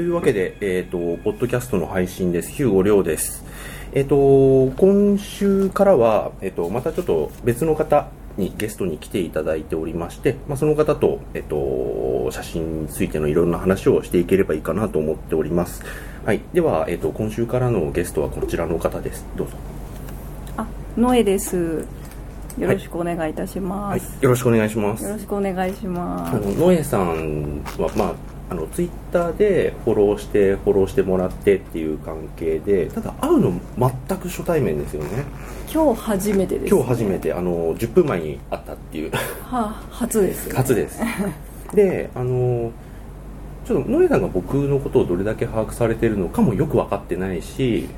というわけで、えっ、と、ポッドキャストの配信です。ヒューゴ亮です。えっ、と、今週からは、えっ、と、またちょっと別の方にゲストに来ていただいておりまして、まあ、その方と、えっ、と、写真についてのいろんな話をしていければいいかなと思っております。はい。では、えっ、と、今週からのゲストはこちらの方です。どうぞ。あ、ノエです。よろしくお願いいたしはいます。。よろしくお願いしますよ。ろしくお願いします。あのノエさんは、まあ、あのツイッターでフォローしてフォローしてもらってっていう関係でただ会うの全く初対面ですよね今日初めてです、今日初め。てあの10分前に会ったっていうは 初です、ね。初ですであのちょっとノエさんが僕のことをどれだけ把握されてるのかもよく分かってないし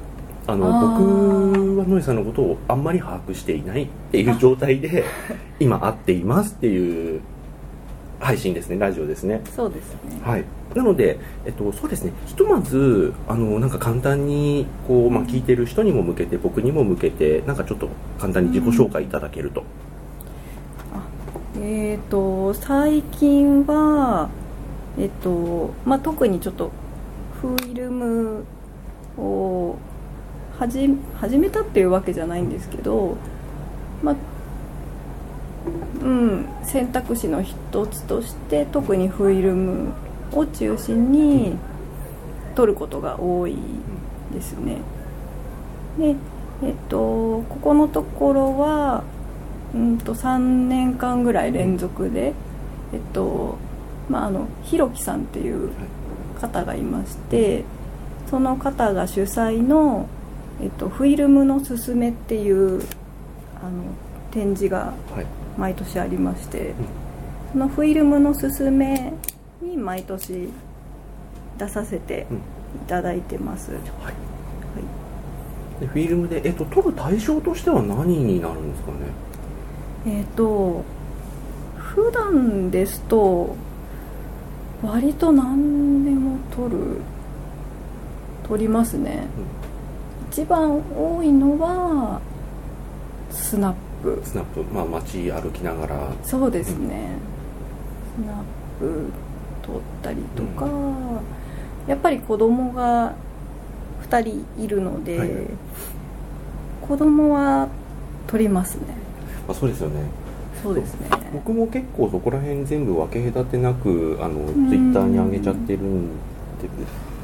あの僕はノエさんのことをあんまり把握していないっていう状態で 今会っていますっていう配信ですねラジオですね。そうですね。はい、なので、えっと、そうですね、ひとまず、あの、なんか簡単に、こう、まあ、聞いてる人にも向けて、僕にも向けて、なんかちょっと簡単に自己紹介いただけると。えっ、と最近はえっ、とまあ特にちょっとフィルムを始めたっていうわけじゃないんですけど、まあうん選択肢の一つとして特にフィルムを中心に撮ることが多いですね。でえっとここのところはうんと3年間ぐらい連続で、えっとまああのひろきさんっていう方がいましてその方が主催の、えっと、フィルムのすすめっていうあの展示がはい。毎年ありまして、そのフィルムのすすめに毎年出させてうん。いただいてます、はいはい。でフィルムで、えっと、撮る対象としては何になるんですかね？えっ、と普段ですと割と何でも撮る撮りますね、一番多いのはスナップスナップ、まあ、街歩きながら。そうですね、スナップ撮ったりとか、やっぱり子供が2人いるので、はい子供は撮りますね。まあ、そうですよね。そうですね。僕も結構そこら辺全部分け隔てなく、あの、ん。ツイッターに上げちゃってるんで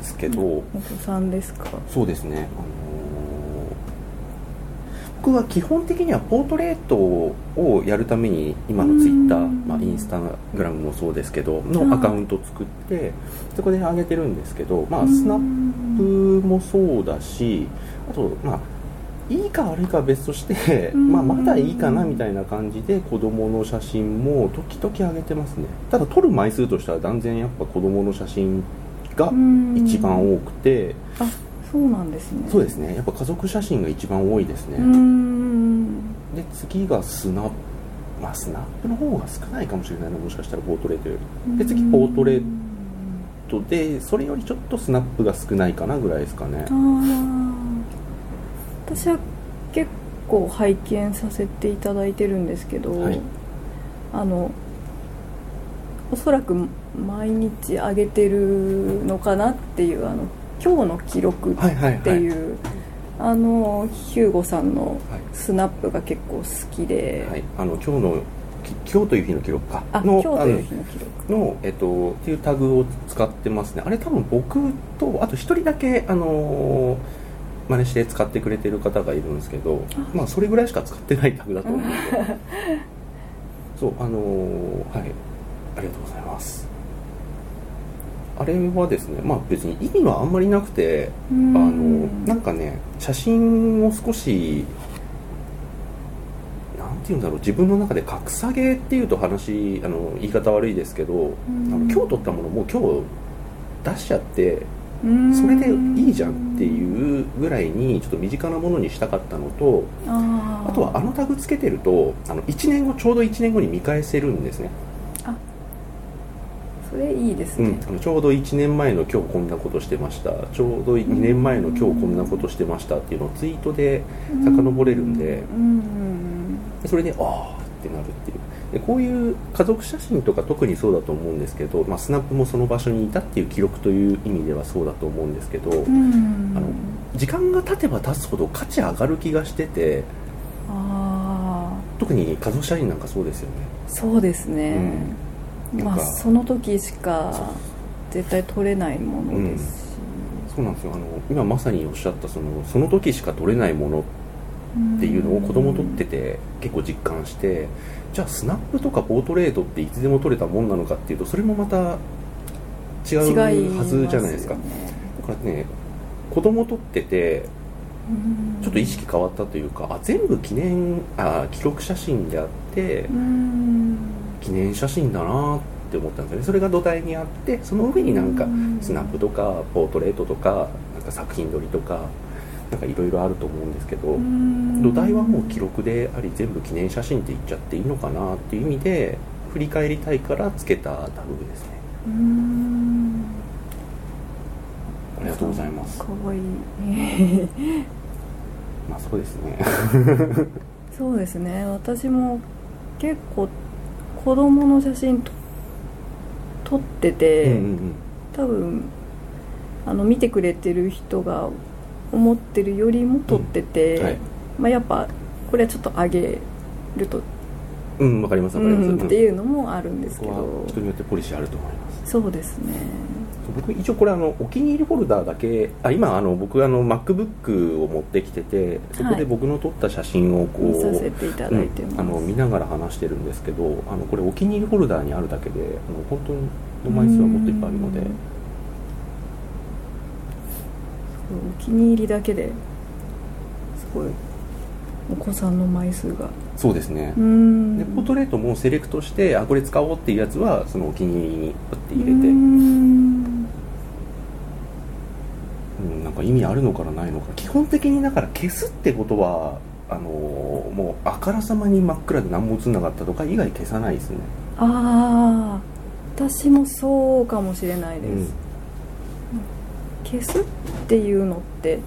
すけど。お子さんですか？そうですね、あのー僕は基本的にはポートレートをやるために今のツイッター、うん。まあ、インスタグラムもそうですけどうんのアカウントを作ってそこで上げてるんですけど、まあ、うん。スナップもそうだしあとまあいいか悪いかは別として、うん。まあ、まだいいかなみたいな感じで子供の写真も時々上げてますね。ただ撮る枚数としては断然やっぱ子供の写真が一番多くて、あそうなんですね。そうですね。やっぱ家族写真が一番多いですね、で次がスナップまあスナップの方が少ないかもしれないな。もしかしたらポートレートより。で次ポートレートでそれよりちょっとスナップが少ないかなぐらいですかね。私は結構拝見させていただいてるんですけど、はい。あのおそらく毎日上げてるのかなっていうあの今日の記録っていう、あのヒューゴさんのはい。スナップが結構好きで、はい、あの今日のき今日という日の記録か。あの今日という日の記録。あのの、えっと、っていうタグを使ってますね。あれ多分僕とあと一人だけあの真似して使ってくれてる方がいるんですけどまあそれぐらいしか使ってないタグだと思うんで そうあのはい。ありがとうございますあれはですねまあ別に意味はあんまりなくてああのなんかね写真を少しなんて言うんだろう自分の中で格下げっていうと話あの言い方悪いですけど、ん。あの今日撮ったものもう今日出しちゃってそれでいいじゃんっていうぐらいにちょっと身近なものにしたかったのとあとはあのタグつけてるとあの1年後ちょうど1年後に見返せるんですね。それいいですね、うん、ちょうど1年前の今日こんなことしてました。ちょうど2年前の今日こんなことしてましたっていうのをツイートで遡れるんでうんそれでああってなるっていう。でこういう家族写真とか特にそうだと思うんですけど、まあ、スナップもその場所にいたっていう記録という意味ではそうだと思うんですけど、うん。あの時間が経てば経つほど価値上がる気がしててあ特に家族写真なんかそうですよね。あそうですね、うんまあその時しか絶対撮れないものですし、そうなんですよ。あの今まさにおっしゃったそのその時しか撮れないものっていうのを子供撮ってて結構実感してじゃあスナップとかポートレートっていつでも撮れたもんなのかっていうとそれもまた違うはずじゃないですか。ね。だからね子供撮っててうん。ちょっと意識変わったというかあ全部記念あ記録写真であってうん記念写真だなって思ったんですよね。それが土台にあってその上になんかうん。スナップとかポートレートとかなんか作品撮りとかなんかいろいろあると思うんですけどうん。土台はもう記録であり全部記念写真って言っちゃっていいのかなっていう意味で振り返りたいからつけたタグですね。うん。ありがとうございます。かわいい まあそうですね。そうですね。私も結構子供の写真と撮ってて、うんうんうん。多分あの見てくれてる人が思ってるよりも撮ってて、うん。はい。まあ、やっぱこれはちょっと上げると、うんわかりますわかります、うんっていうのもあるんですけど。人によってポリシーあると思います。そうですね僕一応これあのお気に入りフォルダーだけあ今あの僕あの MacBook を持ってきててそこで僕の撮った写真をこう、見させていただいてます、うんあの見ながら話してるんですけどあのこれお気に入りフォルダーにあるだけであの本当にの枚数はもっといっぱいあるので。うん。お気に入りだけですごいお子さんの枚数が。そうですね。う、ん。でポートレートもセレクトしてあこれ使おうっていうやつはそのお気に入りにパッて入れて、ううんんなんか意味あるのかなないのか。基本的にだから消すってことはあのーもうあからさまに真っ暗で何も映んなかったとか以外消さないですね。ああ私もそうかもしれないです、うん消すっていうのって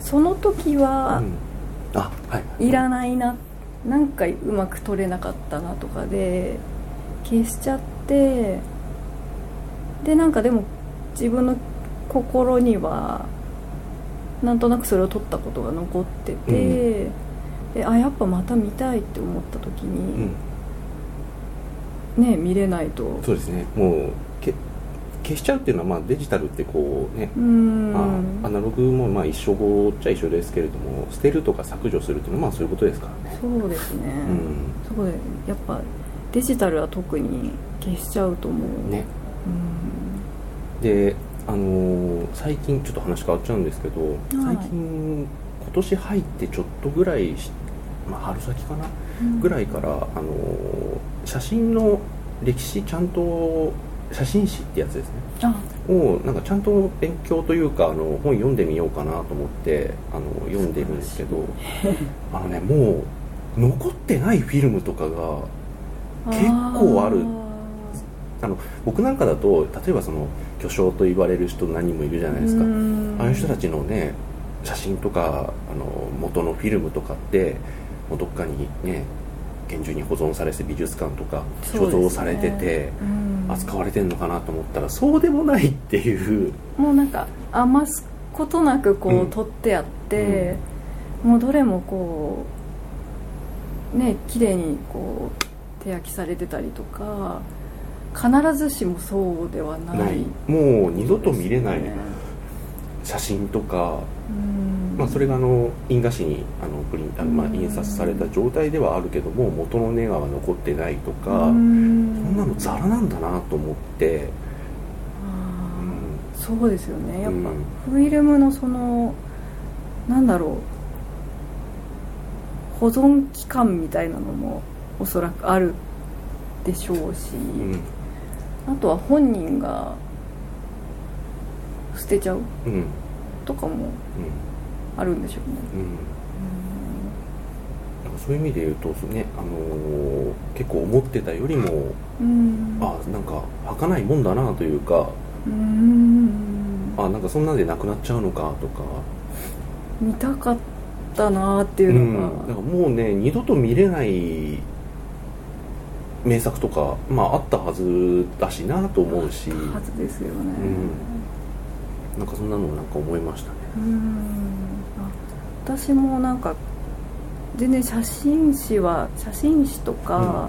その時はうん。あはい。いらないな、なんかうまく撮れなかったなとかで消しちゃってでなんかでも自分の心にはなんとなくそれを撮ったことが残ってて、であやっぱまた見たいって思った時うにん、ね見れないと。そうですね。もうけ消しちゃうっていうのは、まあ、デジタルってこうね、まあ、アナログもまあ一緒ごっちゃ一緒ですけれども捨てるとか削除するっていうのはまあそういうことですからね。そうですね、うん。そこでやっぱデジタルは特に消しちゃうと思う。ね。うん。であのー最近ちょっと話変わっちゃうんですけど、はい。最近今年入ってちょっとぐらいし、まあ、春先かな、ぐらいから、あのー写真の歴史ちゃんと写真誌ってやつですね。あ。をなんかちゃんと勉強というかあの本読んでみようかなと思ってあの読んでるんですけどあのねもう残ってないフィルムとかが結構ある。あの僕なんかだと例えばその巨匠と言われる人何人もいるじゃないですか。ああいう人たちのね写真とかあの元のフィルムとかってもうどっかにね厳重に保存されて美術館とか所蔵されてて、扱われてるのかなと思ったらそうでもないっていう。もうなんか余すことなくこう、うん。取ってあって、もうどれもこうね綺麗にこう手焼きされてたりとか必ずしもそうではない。ない。もう二度と見れない。写真とか、うん。まあ、それがあの印画紙にあのプリンあの、まあ、うん印刷された状態ではあるけども元のネガは残ってないとか、うそんんなのザラなんだなと思って、そうですよね。やっぱ、うん。フィルムのそのなんだろう。保存期間みたいなのもおそらくあるでしょうし、うんあとは本人が捨てちゃううん。うんとかもあるんでしょうね。うん。そういう意味で言うとね、あのー結構思ってたよりも、うん。あなんか儚いもんだなというかうん。あなんかそんなんでなくなっちゃうのかとか。見たかったなっていううのが、ん、だからもうね二度と見れない名作とか、まあ、あったはずだしなと思うし。はずですよね。うん。なんかそんなのなんか思いましたね。うん。あ私もなんか全然写真誌は写真誌とか、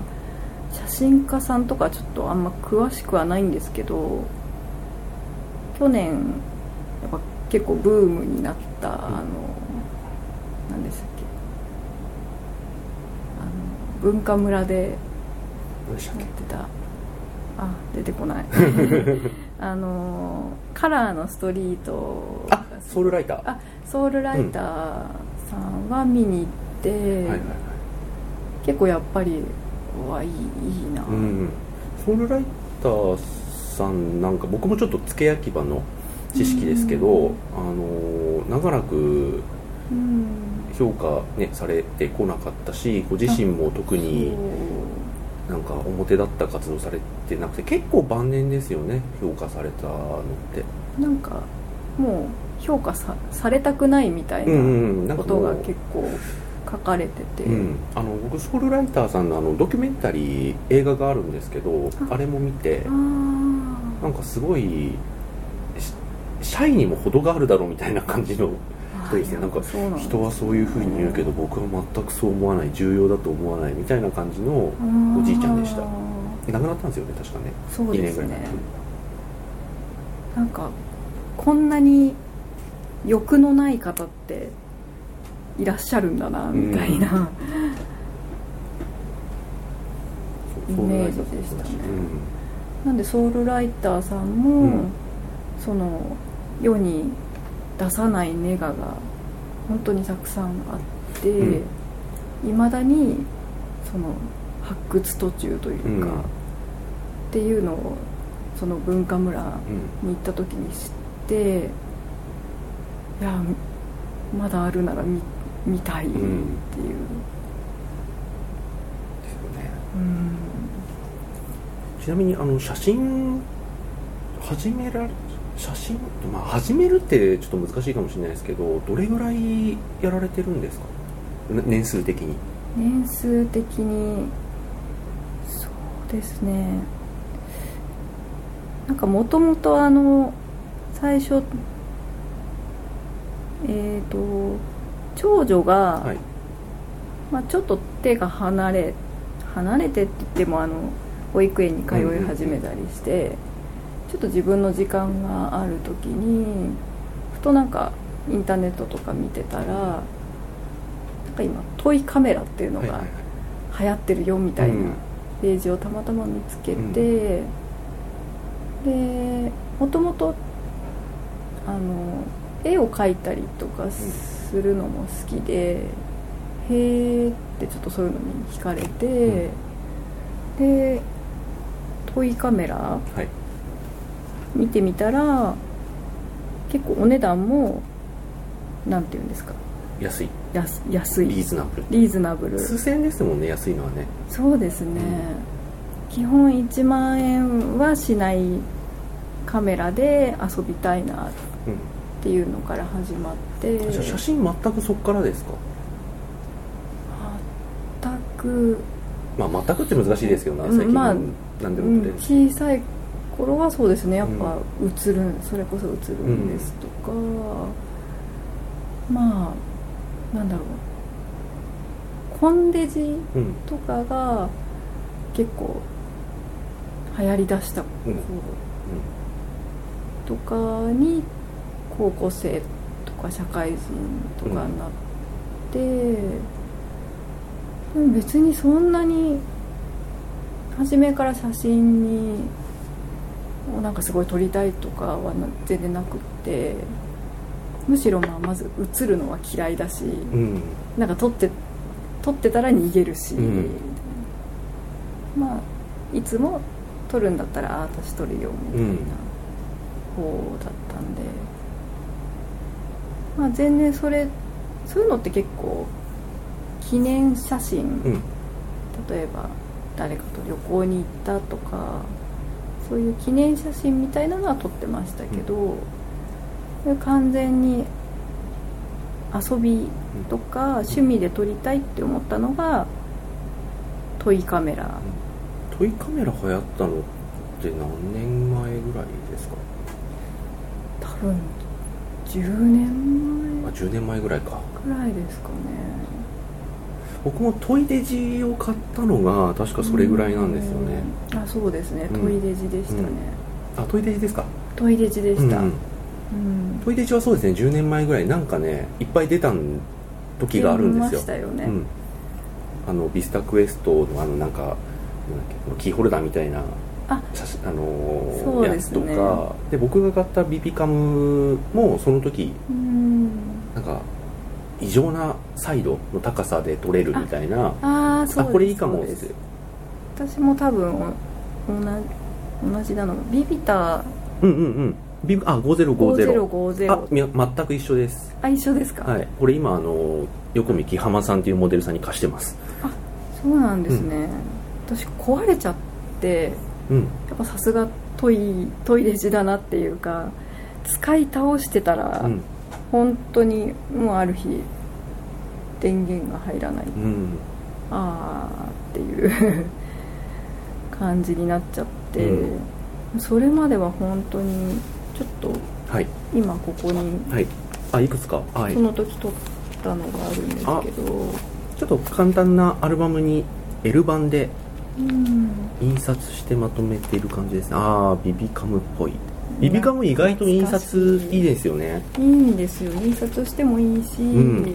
写真家さんとかちょっとあんま詳しくはないんですけど去年やっぱ結構ブームになった、あの何でしたっけ。あの文化村で何でしたってた。あ出てこない。あのカラーのストリートあソウルライター。あソウルライターさんは見に行って、はいはいはい。結構やっぱりうわいいいいな、うんソウルライターさんなんか僕もちょっと付け焼き場の知識ですけど、うん。あの長らくうん。評価、ね、されてこなかったしご自身も特になんか表立った活動されてなくて結構晩年ですよね評価されたのって。なんかもう評価さされたくないみたいなことが結構書かれてて、うん、あの僕ソウルライターさんのあのドキュメンタリー映画があるんですけどあ。あれも見てあなんかすごいしシャイにも程があるだろうみたいな感じのあ人ですねなんか人はそういうふうに言うけど僕は全くそう思わない重要だと思わないみたいな感じのおじいちゃんでした。あ亡くなったんですよね確かね。ーそうですね2年ぐらい前。なんかこんなに欲のない方っていらっしゃるんだなみたいな、そうイメージでしたね。なんでソウルライターさんも、うん。その世に出さないネガが本当にたくさんあっていま、うん。未だにその発掘途中というか、うん。っていうのをその文化村うん。に行った時に知っていやまだあるなら見見たいっていう、うん。うん。ですよね。ちなみにあの写真始められ写真まあ始めるってちょっと難しいかもしれないですけどどれぐらいやられてるんですか？ね年数的に。年数的にそうですね。なんかもともとあの最初えっ、と長女が、はい。まあ、ちょっと手が離れ離れてって言ってもあの保育園に通い始めたりして、ちょっと自分の時間がある時にふとなんかインターネットとか見てたらなんか今トイカメラっていうのが流行ってるよみたいうん。なページをたまたま見つけて、でもともとあの絵を描いたりとかするのも好きで、へーってちょっとそういうのに惹かれて、でトイカメラはい見てみたら結構お値段もなんていうんですか？安い。安安い。リーズナブル。リーズナブル。数千円ですもんね安いのはね。そうですね、基本1万円はしないカメラで遊びたいなっうん。ていうのから始まって。じゃあ写真全くそこからですか？全く、まあ全くって難しいですけどなうん最近まあ何でうんも撮れるし、小さい頃はそうですね。やっぱ映る、それこそ映るんですとか、まあなんだろう。コンデジうんとかが結構流行りだした頃うん。とかに高校生とか社会人とかになって、でも別にそんなに初めから写真にをなんかすごい撮りたいとかはな全然なくってむしろまあまず写るのは嫌いだし、うん。なんか撮って撮ってたら逃げるし、うん。まあいつも撮るんだったらあ私撮るよみたいな方だったんで、まあ全然それそういうのって結構記念写真、うん。例えば誰かと旅行に行ったとかそういう記念写真みたいなのは撮ってましたけど、完全に遊びとか趣味で撮りたいって思ったのがトイカメラ。トイカメラ流行ったのって何年前ぐらいですか？多分10年あ10年前ぐらいか。前ぐらいですかね僕もトイデジを買ったのが確かそれぐらいなんですよね。うん。あそうですね。うん。トイデジでしたね、あトイデジですか？トイデジでした、うんうん。うん。トイデジはそうですね。10年前ぐらいなんかねいっぱい出た時があるんですよ。出ましたよね。うん、あのビスタクエストのあのなんかキーホルダーみたいなああのーそうやつとか。で僕が買ったビビカムもその時うん。なんか異常なサイドの高さで撮れるみたいな。ああそうです。これいいかもって私も多分お同じ同じな。のビビタうんうんうん。ビブあ5050 5050あみや全く一緒です。あ一緒ですか、はい。これ今あの横見木浜さんっていうモデルさんに貸してます。そうなんですね、私壊れちゃってうん。やっぱさすがトイトイレジだなっていうか使い倒してたら、うん本当にもうある日電源が入らない。うん。あーっていう 感じになっちゃって、うそれまでは本当にちょっとはい。今ここにはい。あいくつか？はい。その時撮ったのがあるんですけど、ちょっと簡単なアルバムに L 版でうん。印刷してまとめている感じですね。ああビビカムっぽいビビカム意外と印刷いいですよね。いいんですよ。印刷してもいいし、ん。ビ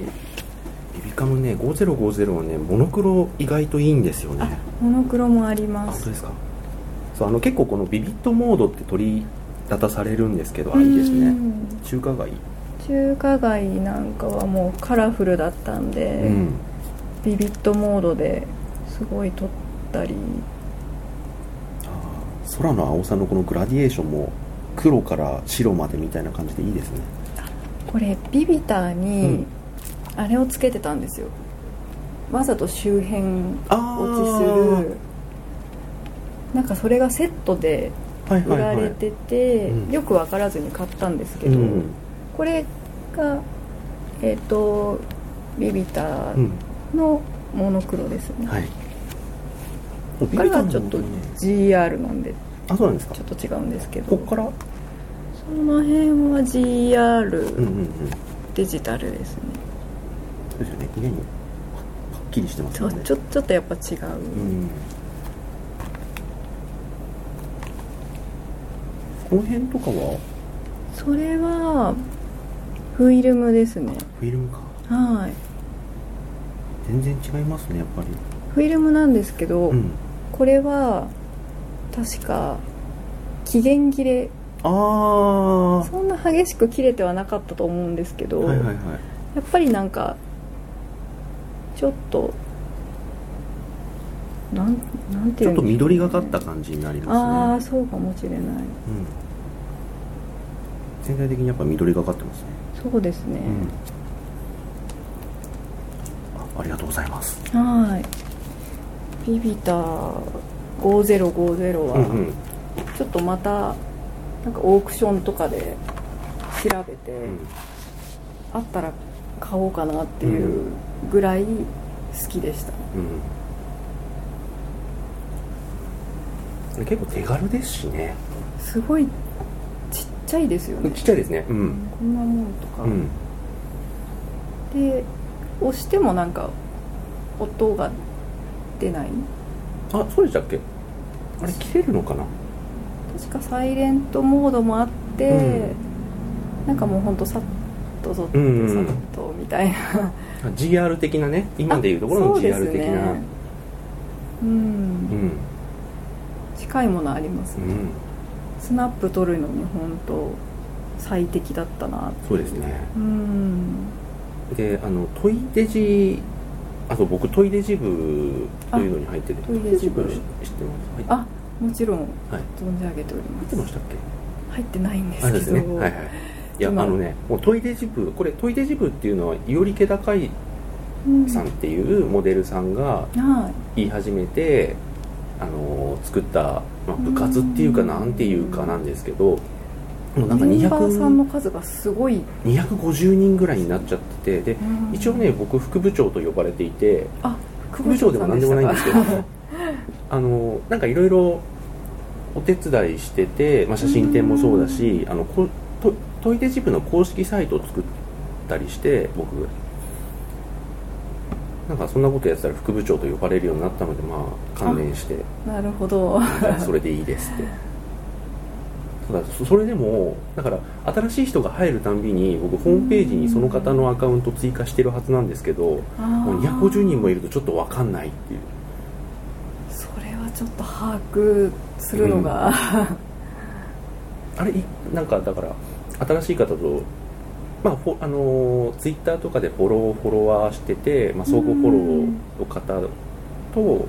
ビカムね5050はねモノクロ意外といいんですよあねモノクロもありあます。本当ですか？そうあの結構このビビットモードって取り立たされるんですけどあいいですね。うん中華街。中華街なんかはもうカラフルだったんで、うん。ビビットモードですごい撮ったり。空の青さのこのグラディエーションも黒から白までみたいな感じでいいですね。これビビターうにん。あれをつけてたんですよ。わざと周辺あ落ちする。なんかそれがセットで売はいはいはい。られてて、うん。よく分からずに買ったんですけど、うん。これがえっ、とビビタうんーのモノクロですね、はい。ここからはちょっと GR なんであそうなんですか。ちょっと違うんですけど。こっからその辺はうん GR うんうん。デジタルですね、そうですよね。家にはっきりしてますね。ちょちょっとやっぱ違う、うん。この辺とかは？それはフィルムですね。フィルムか。はい。全然違いますねやっぱり。フィルムなんですけど、うん。これは確か期限切れああはそんな激しく切れてはなかったと思うんですけど、いはいはい。やっぱりなんかちょっとなんなんていうんでしょうね緑がかった感じになりあますね。あそうかもしれない。うん。全体的にやっぱ緑がかってますね。そうですね、うん。あありがとうございます。はい。ビビタ5050は、うんうん。ちょっとまたなんかオークションとかで調べて、うん。あったら買おうかなっていうぐらい好きでした、うん。結構手軽ですしね。すごいちっちゃいですよね。ちっちゃいですね。うん。こんなもんとか、うん。で押してもなんか音が出ない？あそうでしたっけ？あれ切れるのかな？確かサイレントモードもあって、なんかもうほんとさっと撮ってうんうんさっとみたいな、GR 的なね今でいうところの GR 的な。ねうん、うん。近いものありますね、うん。スナップ撮るのに本当最適だったなそうですね。うん。であのトイデジあと僕トイデジ部というのに入ってて。あトイデジ部知ってます？はい。あもちろんはい。存じ上げており入ます。ってましたっけ？入ってないんですすけど。ね。はいはい。いやあ今のねもうトイデジ部これトイデジ部っていうのは伊織気高いうんさんっていうモデルさんがはい。言い始めてあの作った、まあ、部活っていうかなんていうかなんですけどもうなんかメンバーさんの200数がすごい。250人ぐらいになっちゃっててでうん。一応ね僕副部長と呼ばれていてあ副部長でも何でもないんですけど あのなんかいろいろお手伝いしてて、まあ、写真展もそうだしあのこトトイデジ部の公式サイトを作ったりして僕なんかそんなことやってたら副部長と呼ばれるようになったのでまあ関連して。なるほど。それでいいですって。ただそそれでもだから新しい人が入るたんびに僕ホームページにその方のアカウント追加してるはずなんですけどもう250人もいるとちょっと分かんないっていうちょっと把握するのが、あれいなんかだから新しい方とまああのツイッターとかでフォローフォロワーしてて、まあ、相互フォローの方と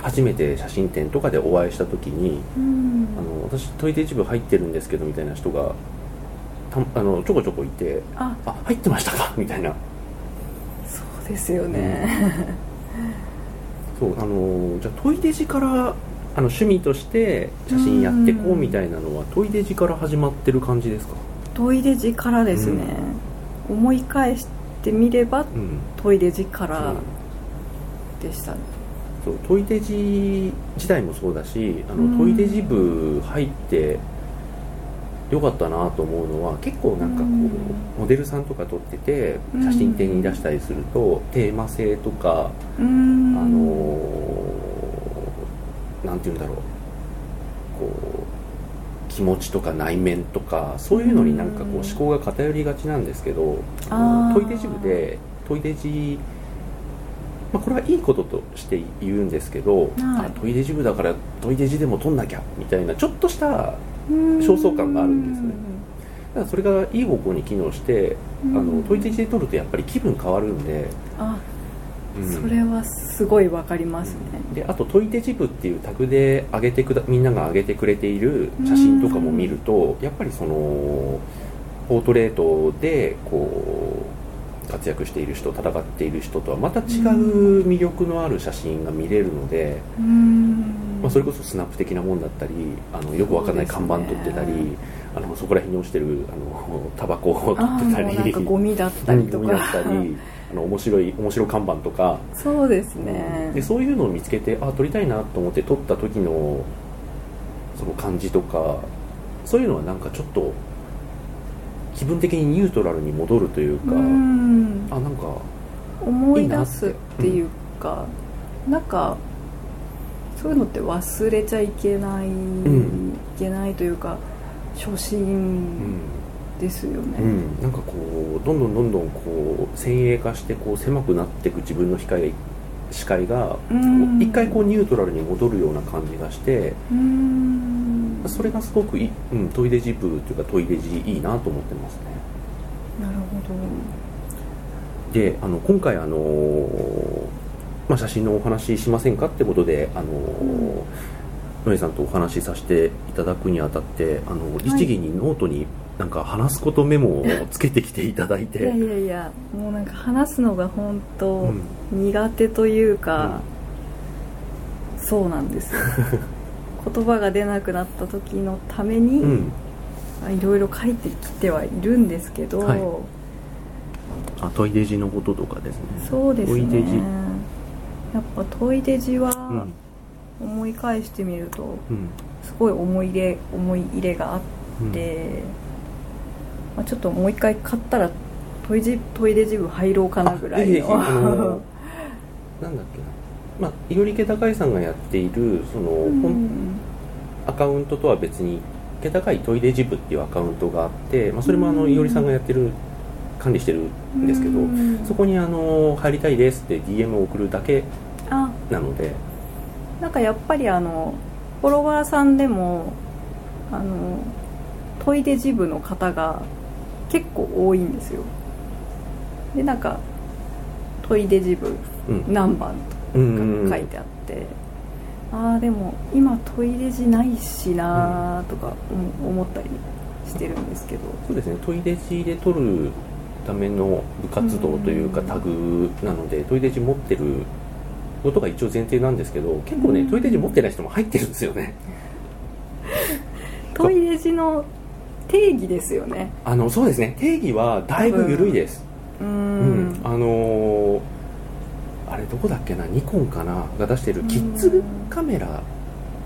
初めて写真展とかでお会いした時にうん。あの私トイレ一部入ってるんですけどみたいな人がたあのちょこちょこいてあ。あ入ってましたか？みたいな。そうですよね、そうあのじゃあトイデジからあの趣味として写真やってこうみたいなのはトイデジから始まってる感じですか？トイレ時からですね、思い返してみればうん。トイレ時からう。んでしたね、そうトイデジ自体もそうだしあの、うん。トイデジ部入ってよかったなと思うのは結構なんかこう、うん。モデルさんとか撮っててうん。写真展に出したりすると、テーマ性とか、うん。あのーなんて言うんだろう。こう気持ちとか内面とかそういうのになんかこううん。思考が偏りがちなんですけど、トイデジ部でトイデジまあ、これはいいこととして言うんですけど、あトイレジ部だからトイレジでも撮んなきゃみたいなちょっとした焦燥感があるんですね。らそれがいい方向に機能して、うん。あのトイレジで撮るとやっぱり気分変わるんで、あうん。それはすごいわかりますね、であとトイデジ部っていうタグで上げてくだみんなが上げてくれている写真とかも見ると、やっぱりそのポートレートでこう活躍している人戦っている人とはまた違う魅力のある写真が見れるので、うんまあ、それこそスナップ的なもんだったりあのよくわかんない看板撮ってたりねあのそこら辺に落ちてるあのタバコを撮あってたり。なんかゴミだったりとゴミだっかたりあの面白い面白看板とか。そうですね。でそういうのを見つけてあ撮りたいなと思って撮った時のその感じとかそういうのはなんかちょっと気分的にニュートラルに戻るというか、うん。あなんか思い出すっていうかなんかそういうのって忘れちゃいけない、ん。いけないというか初う心んですよね、うん、なんかこうどんどんどんどんこう先鋭化してこう狭くなっていく自分の視界視界が一回こうニュートラルに戻るような感じがしてうん。それがすごくいい、うん、トイレジ部というかトイレジいいなと思ってますね。なるほであの今回あのーまあ、写真のお話ししませんかってことであのーのりさんとお話しさせていただくにあたってあの律儀にノートになんか話すことメモをつけてきていただいて。どいやいやいやもうなんか話すのが本当うん。苦手というか、そうなんですよ。言葉が出なくなった時のために、うん。あいろいろ書いてきてはいるんですけど、はい。あトイレジのこととかですね。そうですトイレジ。ねやっぱトイレジはうん。思い返してみるとうん。すごい思い入れ思い入れがあって、まあ、ちょっともう一回買ったらトイジトイレジ部入ろうかなぐらいあぜひぜひあのの なんだっけな。まあいろりけ高いさんがやっているその、うん。アカウントとは別に気高いトイレジ部っていうアカウントがあって、まあ、それもあのうん。いおりさんがやってる管理してるんですけど、うん。そこにあの入りたいですって DM を送るだけあ。なので。なんかやっぱりあのフォロワーさんでもあのトイレジ部の方が結構多いんですよ。でなんかトイレジ部うん。何番うんとか書いてあって、ああでも今トイレ時ないしなーとか思思ったりしてるんですけど。そうですね。トイレジで取るための部活動というかうん。タグなのでトイレジ持ってることが一応前提なんですけど結構ねうん。トイレジ持ってない人も入ってるんですよね。トイレ時の定義ですよね。あのそうですね。定義はだいぶ緩いです。うん。ん。あのーあれどこだっけな？ニコンかな？が出してるキッズカメラっ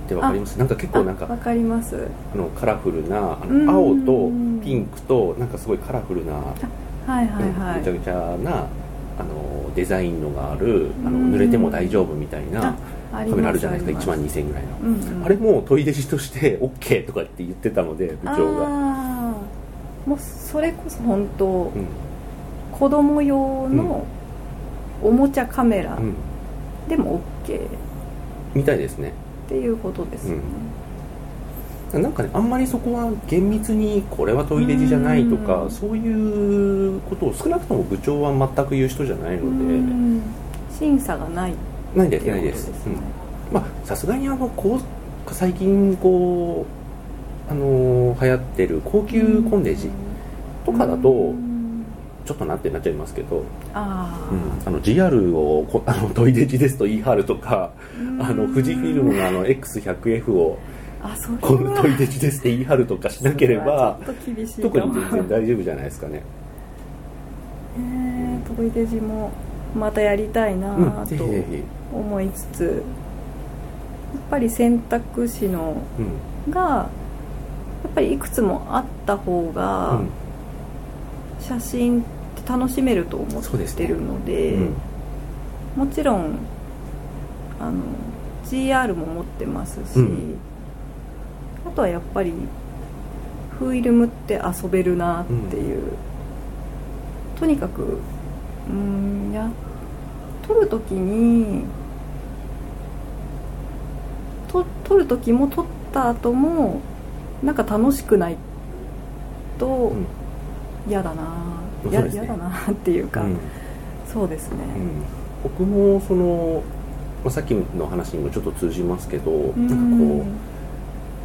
てわかります？なんか結構なんかわかります。あのカラフルなあうん。の青とピンクとなんかすごいカラフルな、はいはいはい。ぐちゃぐちゃなあのデザインのがあるあのうん。濡れても大丈夫みたいなあカメラあるじゃないですか。1万人2000円ぐらいの、うんうん。あれもトイレジとして OK とかって言ってたので部長が、もうそれこそ本当、うん。子供用のおもちゃカメラうん、でも OK っみたいですね。ていうことですよね、なんかねあんまりそこは厳密にこれはトイレ時じゃないとかうん。そういうことを少なくとも部長は全く言う人じゃないので。うん。審査がない。っないですないです。ことですね、うん。まあさすがにあのこう最近こうあのー流行ってる高級コンデジとかだとうん。ちょっとなってなっちゃいますけど、あうん。あの GR をこあのトイレ時ですと言い張るとかああの富士フィルムのあの X100F をこのはトイレ時ですって言い張るとかしなければちょっと厳しい特に全然大丈夫じゃないですかね。へえトイレ時もまたやりたいなと思いつつやっぱり選択肢のうん。がやっぱりいくつもあった方がうん。写真って楽しめると思ってるのでうん。もちろんあの GR も持ってますし、うんあとはやっぱりフィルムって遊べるなっていう、とにかくうんや撮る時にと撮る時も撮った後もなんか楽しくないとうん。嫌だな、うんそうですね。だなっていうか、うん。そうですね、うん。僕もその、まあ、さっきの話にもちょっと通じますけど、うん。なんかこう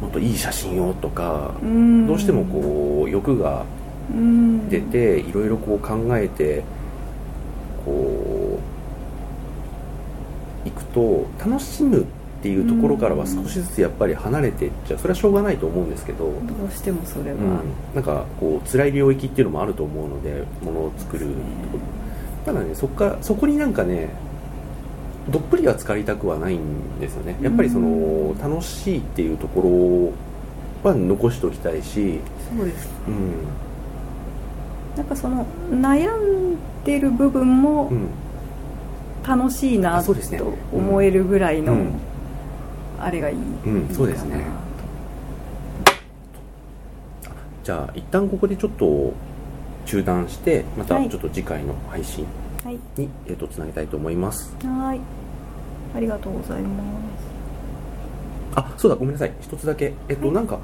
もっといい写真をとか、うん。どうしてもこう欲がうん。出ていろいろこう考えてこういくと楽しむっていうところからは少しずつやっぱり離れていっちゃう。それはしょうがないと思うんですけど、どうしてもそれは、うん、なんかこう辛い領域っていうのもあると思うのでものを作るただねそこからそこになんかねどっぷりは浸かりたくはないんですよね。やっぱりそのうん楽しいっていうところは残しておきたいし、そうですうん。なんかその悩んでる部分もうん、楽しいなと思えるぐらいの、うん。あれがいい、うんそうですね。じゃあ一旦ここでちょっと中断してまたはい。ちょっと次回の配信とはいに、えー、とつなげたいと思います。はい。ありがとうございます。あそうだごめんなさい。一つだけ。えっと、はい。なんか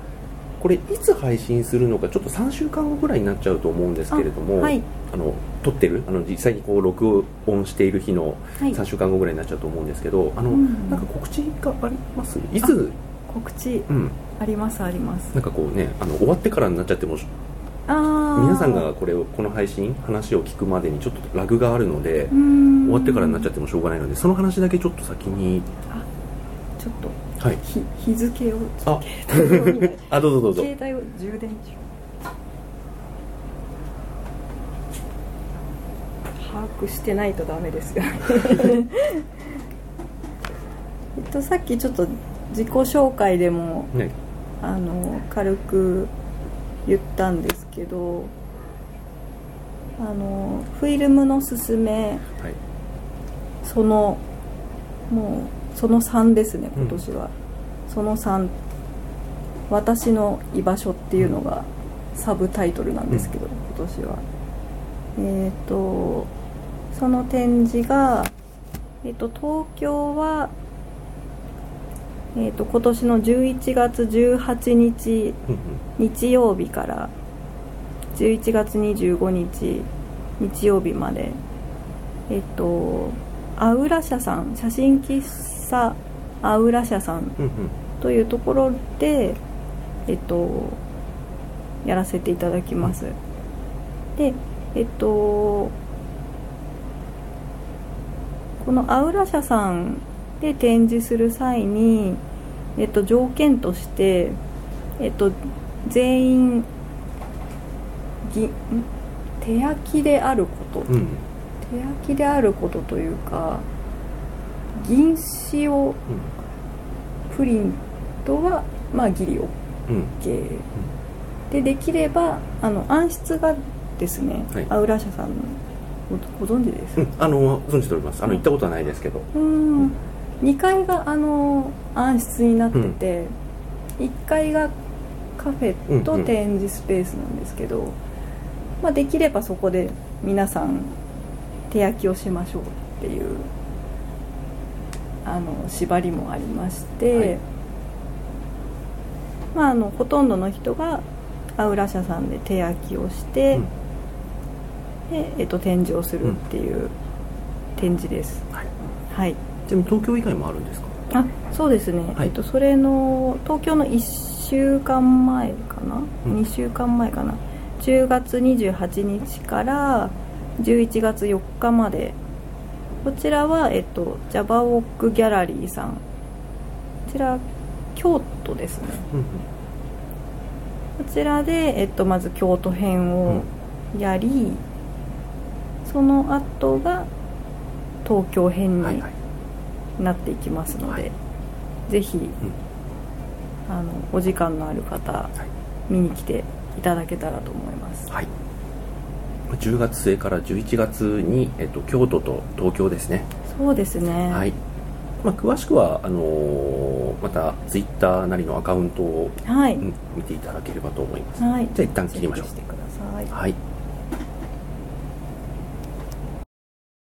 これいつ配信するのかちょっと3週間後ぐらいになっちゃうと思うんですけれどもあはい。あの撮ってる？あの実際にこう録音している日のはい。3週間後ぐらいになっちゃうと思うんですけどあの、うんなんか告知があります？いつ？告知。うん。ありますあります。なんかこうねあの終わってからになっちゃっても皆さんがこれをこの配信話を聞くまでにちょっとラグがあるので終終わってからになっちゃってもしょうがないのでその話だけちょっと先にちょっとはい。日日付をあ。あどうぞどうぞ。携帯を充電中把握してないとダメです えっとさっきちょっと自己紹介でもね。あの軽く言ったんですけどあのフィルムのすすめはい。そのもうその3ですねうん。今年は、その3私の居場所っていうのがサブタイトルなんですけど、今年は。えっ、とその展示が、えー、と東京は、えー、と今年の11月18日うんうん。日曜日から11月25日日曜日まで。えっとアウラ社さん写真喫茶アウラ社さんというところでえっとやらせていただきます。でえっとこのアウラ社さんで展示する際に、えっと、条件として、えっと、全員ぎん？手焼きであること、うん。手焼きであることというか銀塩うプリントはまあギリん。うん。OK でできればあの暗室がですね、はい。アウラ社さんのごご存知です？うん。あの存じております。あのうん。行ったことはないですけど。うん。2階があの暗室になってて、1階がカフェと展示スペースなんですけど、まあ、できればそこで皆さん手焼きをしましょうっていうあの縛りもありまして、はい。まあ、あのほとんどの人がアウラ社さんで手焼きをして、うん。でえっと、展示をするっていう展示です、はい。はい。ちなみに東京以外もあるんですか？あそうですね、はい。えっと、それの東京の1週間前かな、うん。2週間前かな？10月28日から11月4日まで。こちらは、えっと、ジャバウォックギャラリーさん。こちら京都ですね。うんうん。こちらで、えっと、まず京都編をやり、その後が東京編にはいはい。なっていきますので、はい。ぜひ、あのお時間のある方はい。見に来ていただけたらと思います。はい。10月末から11月に、えっと、京都と東京ですね。そうですね。はい、まあ、詳しくはあのーまたツイッターなりのアカウントを、はい、うん見ていただければと思います。はい。じゃあ一旦切りましょう。はい